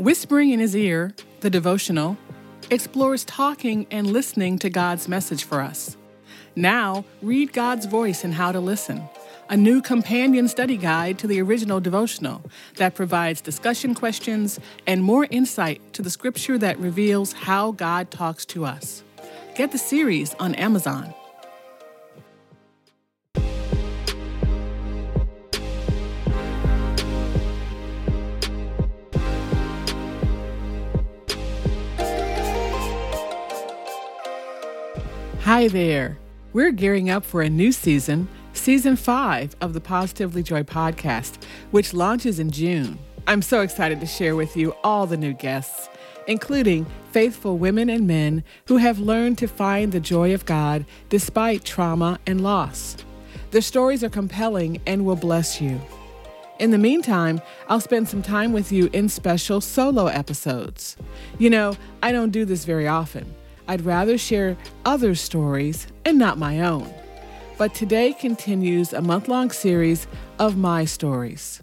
Whispering in His Ear, the devotional, explores talking and listening to God's message for us. Now, read God's voice and how to listen, a new companion study guide to the original devotional that provides discussion questions and more insight to the scripture that reveals how God talks to us. Get the series on Amazon. Hi there. We're gearing up for a new season, season five of the Positively Joy podcast, which launches in June. I'm so excited to share with you all the new guests, including faithful women and men who have learned to find the joy of God despite trauma and loss. Their stories are compelling and will bless you. In the meantime, I'll spend some time with you in special solo episodes. You know, I don't do this very often. I'd rather share other stories and not my own. But today continues a month long series of my stories.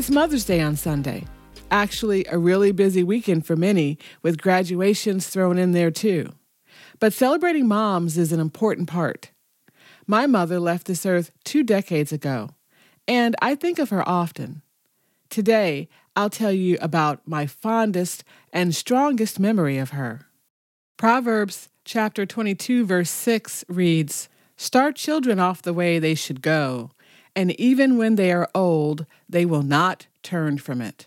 It's Mother's Day on Sunday. Actually, a really busy weekend for many, with graduations thrown in there too. But celebrating moms is an important part. My mother left this earth two decades ago, and I think of her often. Today, I'll tell you about my fondest and strongest memory of her. Proverbs chapter 22, verse 6 reads Start children off the way they should go and even when they are old, they will not turn from it.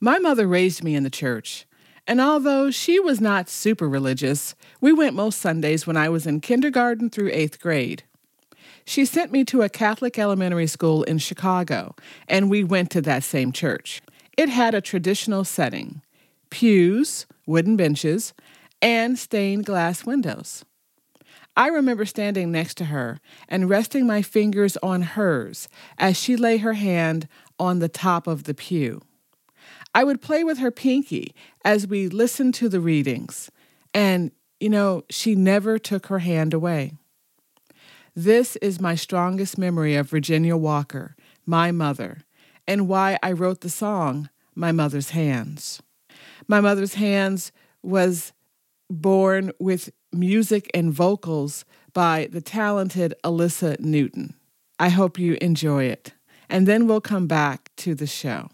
My mother raised me in the church, and although she was not super religious, we went most Sundays when I was in kindergarten through eighth grade. She sent me to a Catholic elementary school in Chicago, and we went to that same church. It had a traditional setting pews, wooden benches, and stained glass windows. I remember standing next to her and resting my fingers on hers as she lay her hand on the top of the pew. I would play with her pinky as we listened to the readings, and, you know, she never took her hand away. This is my strongest memory of Virginia Walker, my mother, and why I wrote the song, My Mother's Hands. My Mother's Hands was born with music and vocals by the talented Alyssa Newton. I hope you enjoy it. And then we'll come back to the show.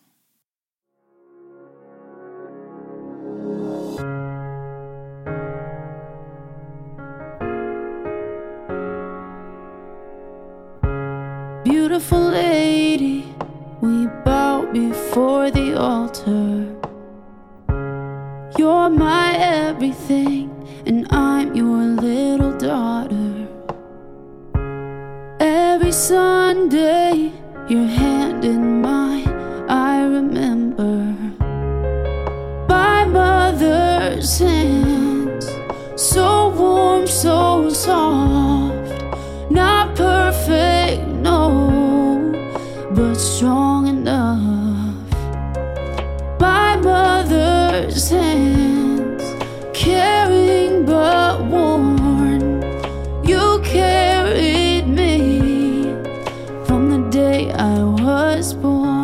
Beautiful lady, we bow before the altar. Everything and I'm your little daughter. Every Sunday, your carried me from the day I was born.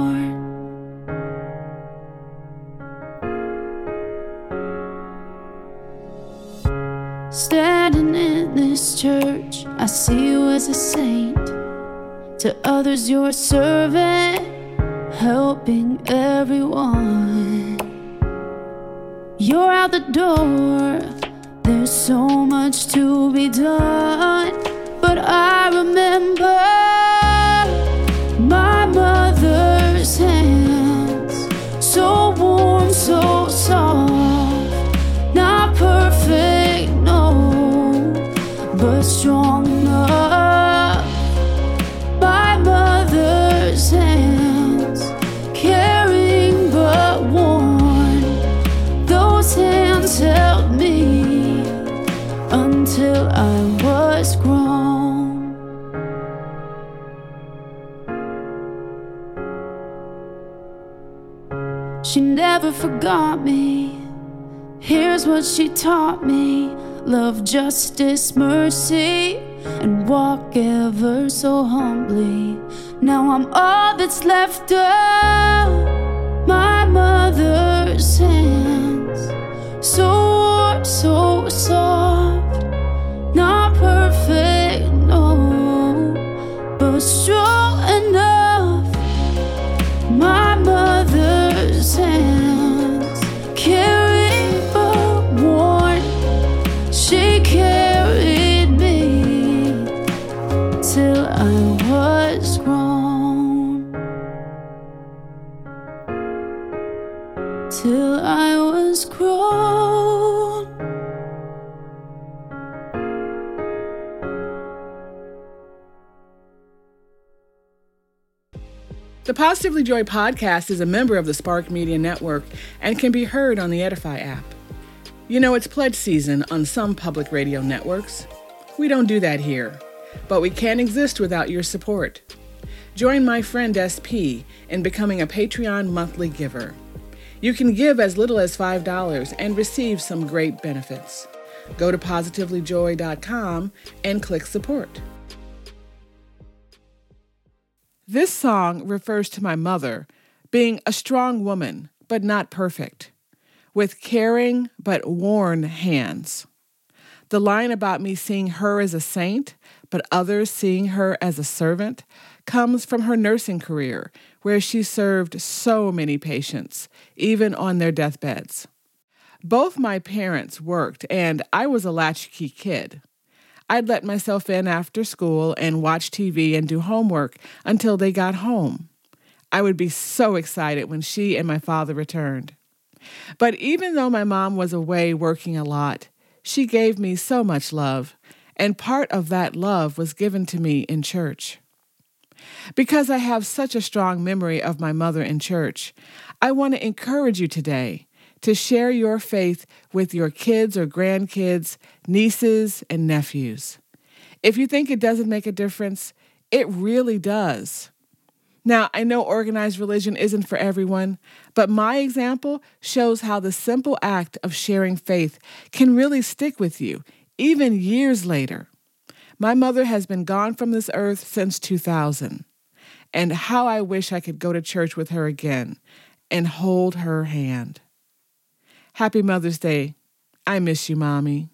Standing in this church, I see you as a saint. To others, you're a servant, helping everyone. You're out the door there's so much to be done, but I remember my mother's hands, so warm, so soft, not perfect, no, but strong enough. My mother's hands, caring but worn, those hands held me. I was grown. She never forgot me. Here's what she taught me love, justice, mercy, and walk ever so humbly. Now I'm all that's left of my mother's hands. So warm, so soft, Till I was grown. The Positively Joy podcast is a member of the Spark Media Network and can be heard on the Edify app. You know, it's pledge season on some public radio networks. We don't do that here, but we can't exist without your support. Join my friend SP in becoming a Patreon monthly giver. You can give as little as $5 and receive some great benefits. Go to positivelyjoy.com and click support. This song refers to my mother being a strong woman, but not perfect, with caring but worn hands. The line about me seeing her as a saint, but others seeing her as a servant, comes from her nursing career, where she served so many patients, even on their deathbeds. Both my parents worked, and I was a latchkey kid. I'd let myself in after school and watch TV and do homework until they got home. I would be so excited when she and my father returned. But even though my mom was away working a lot, she gave me so much love, and part of that love was given to me in church. Because I have such a strong memory of my mother in church, I want to encourage you today to share your faith with your kids or grandkids, nieces, and nephews. If you think it doesn't make a difference, it really does. Now, I know organized religion isn't for everyone, but my example shows how the simple act of sharing faith can really stick with you, even years later. My mother has been gone from this earth since 2000, and how I wish I could go to church with her again and hold her hand. Happy Mother's Day. I miss you, Mommy.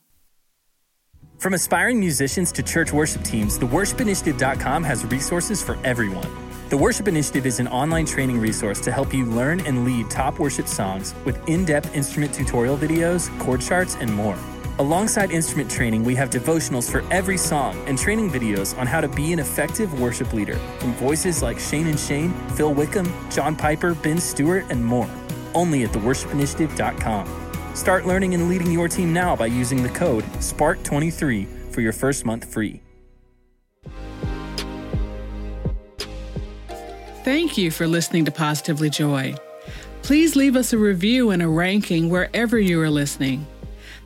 From aspiring musicians to church worship teams, the worshipinitiative.com has resources for everyone. The Worship Initiative is an online training resource to help you learn and lead top worship songs with in depth instrument tutorial videos, chord charts, and more. Alongside instrument training, we have devotionals for every song and training videos on how to be an effective worship leader from voices like Shane and Shane, Phil Wickham, John Piper, Ben Stuart, and more. Only at theworshipinitiative.com. Start learning and leading your team now by using the code SPARK23 for your first month free. Thank you for listening to Positively Joy. Please leave us a review and a ranking wherever you are listening.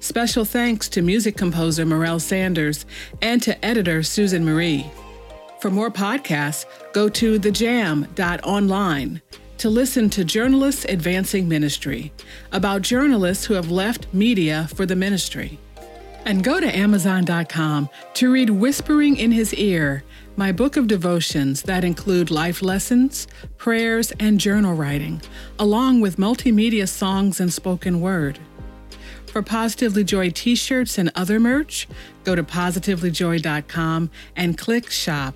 Special thanks to music composer Morel Sanders and to editor Susan Marie. For more podcasts, go to thejam.online to listen to Journalists Advancing Ministry about journalists who have left media for the ministry. And go to Amazon.com to read Whispering in His Ear, my book of devotions that include life lessons, prayers, and journal writing, along with multimedia songs and spoken word. For Positively Joy t shirts and other merch, go to positivelyjoy.com and click Shop.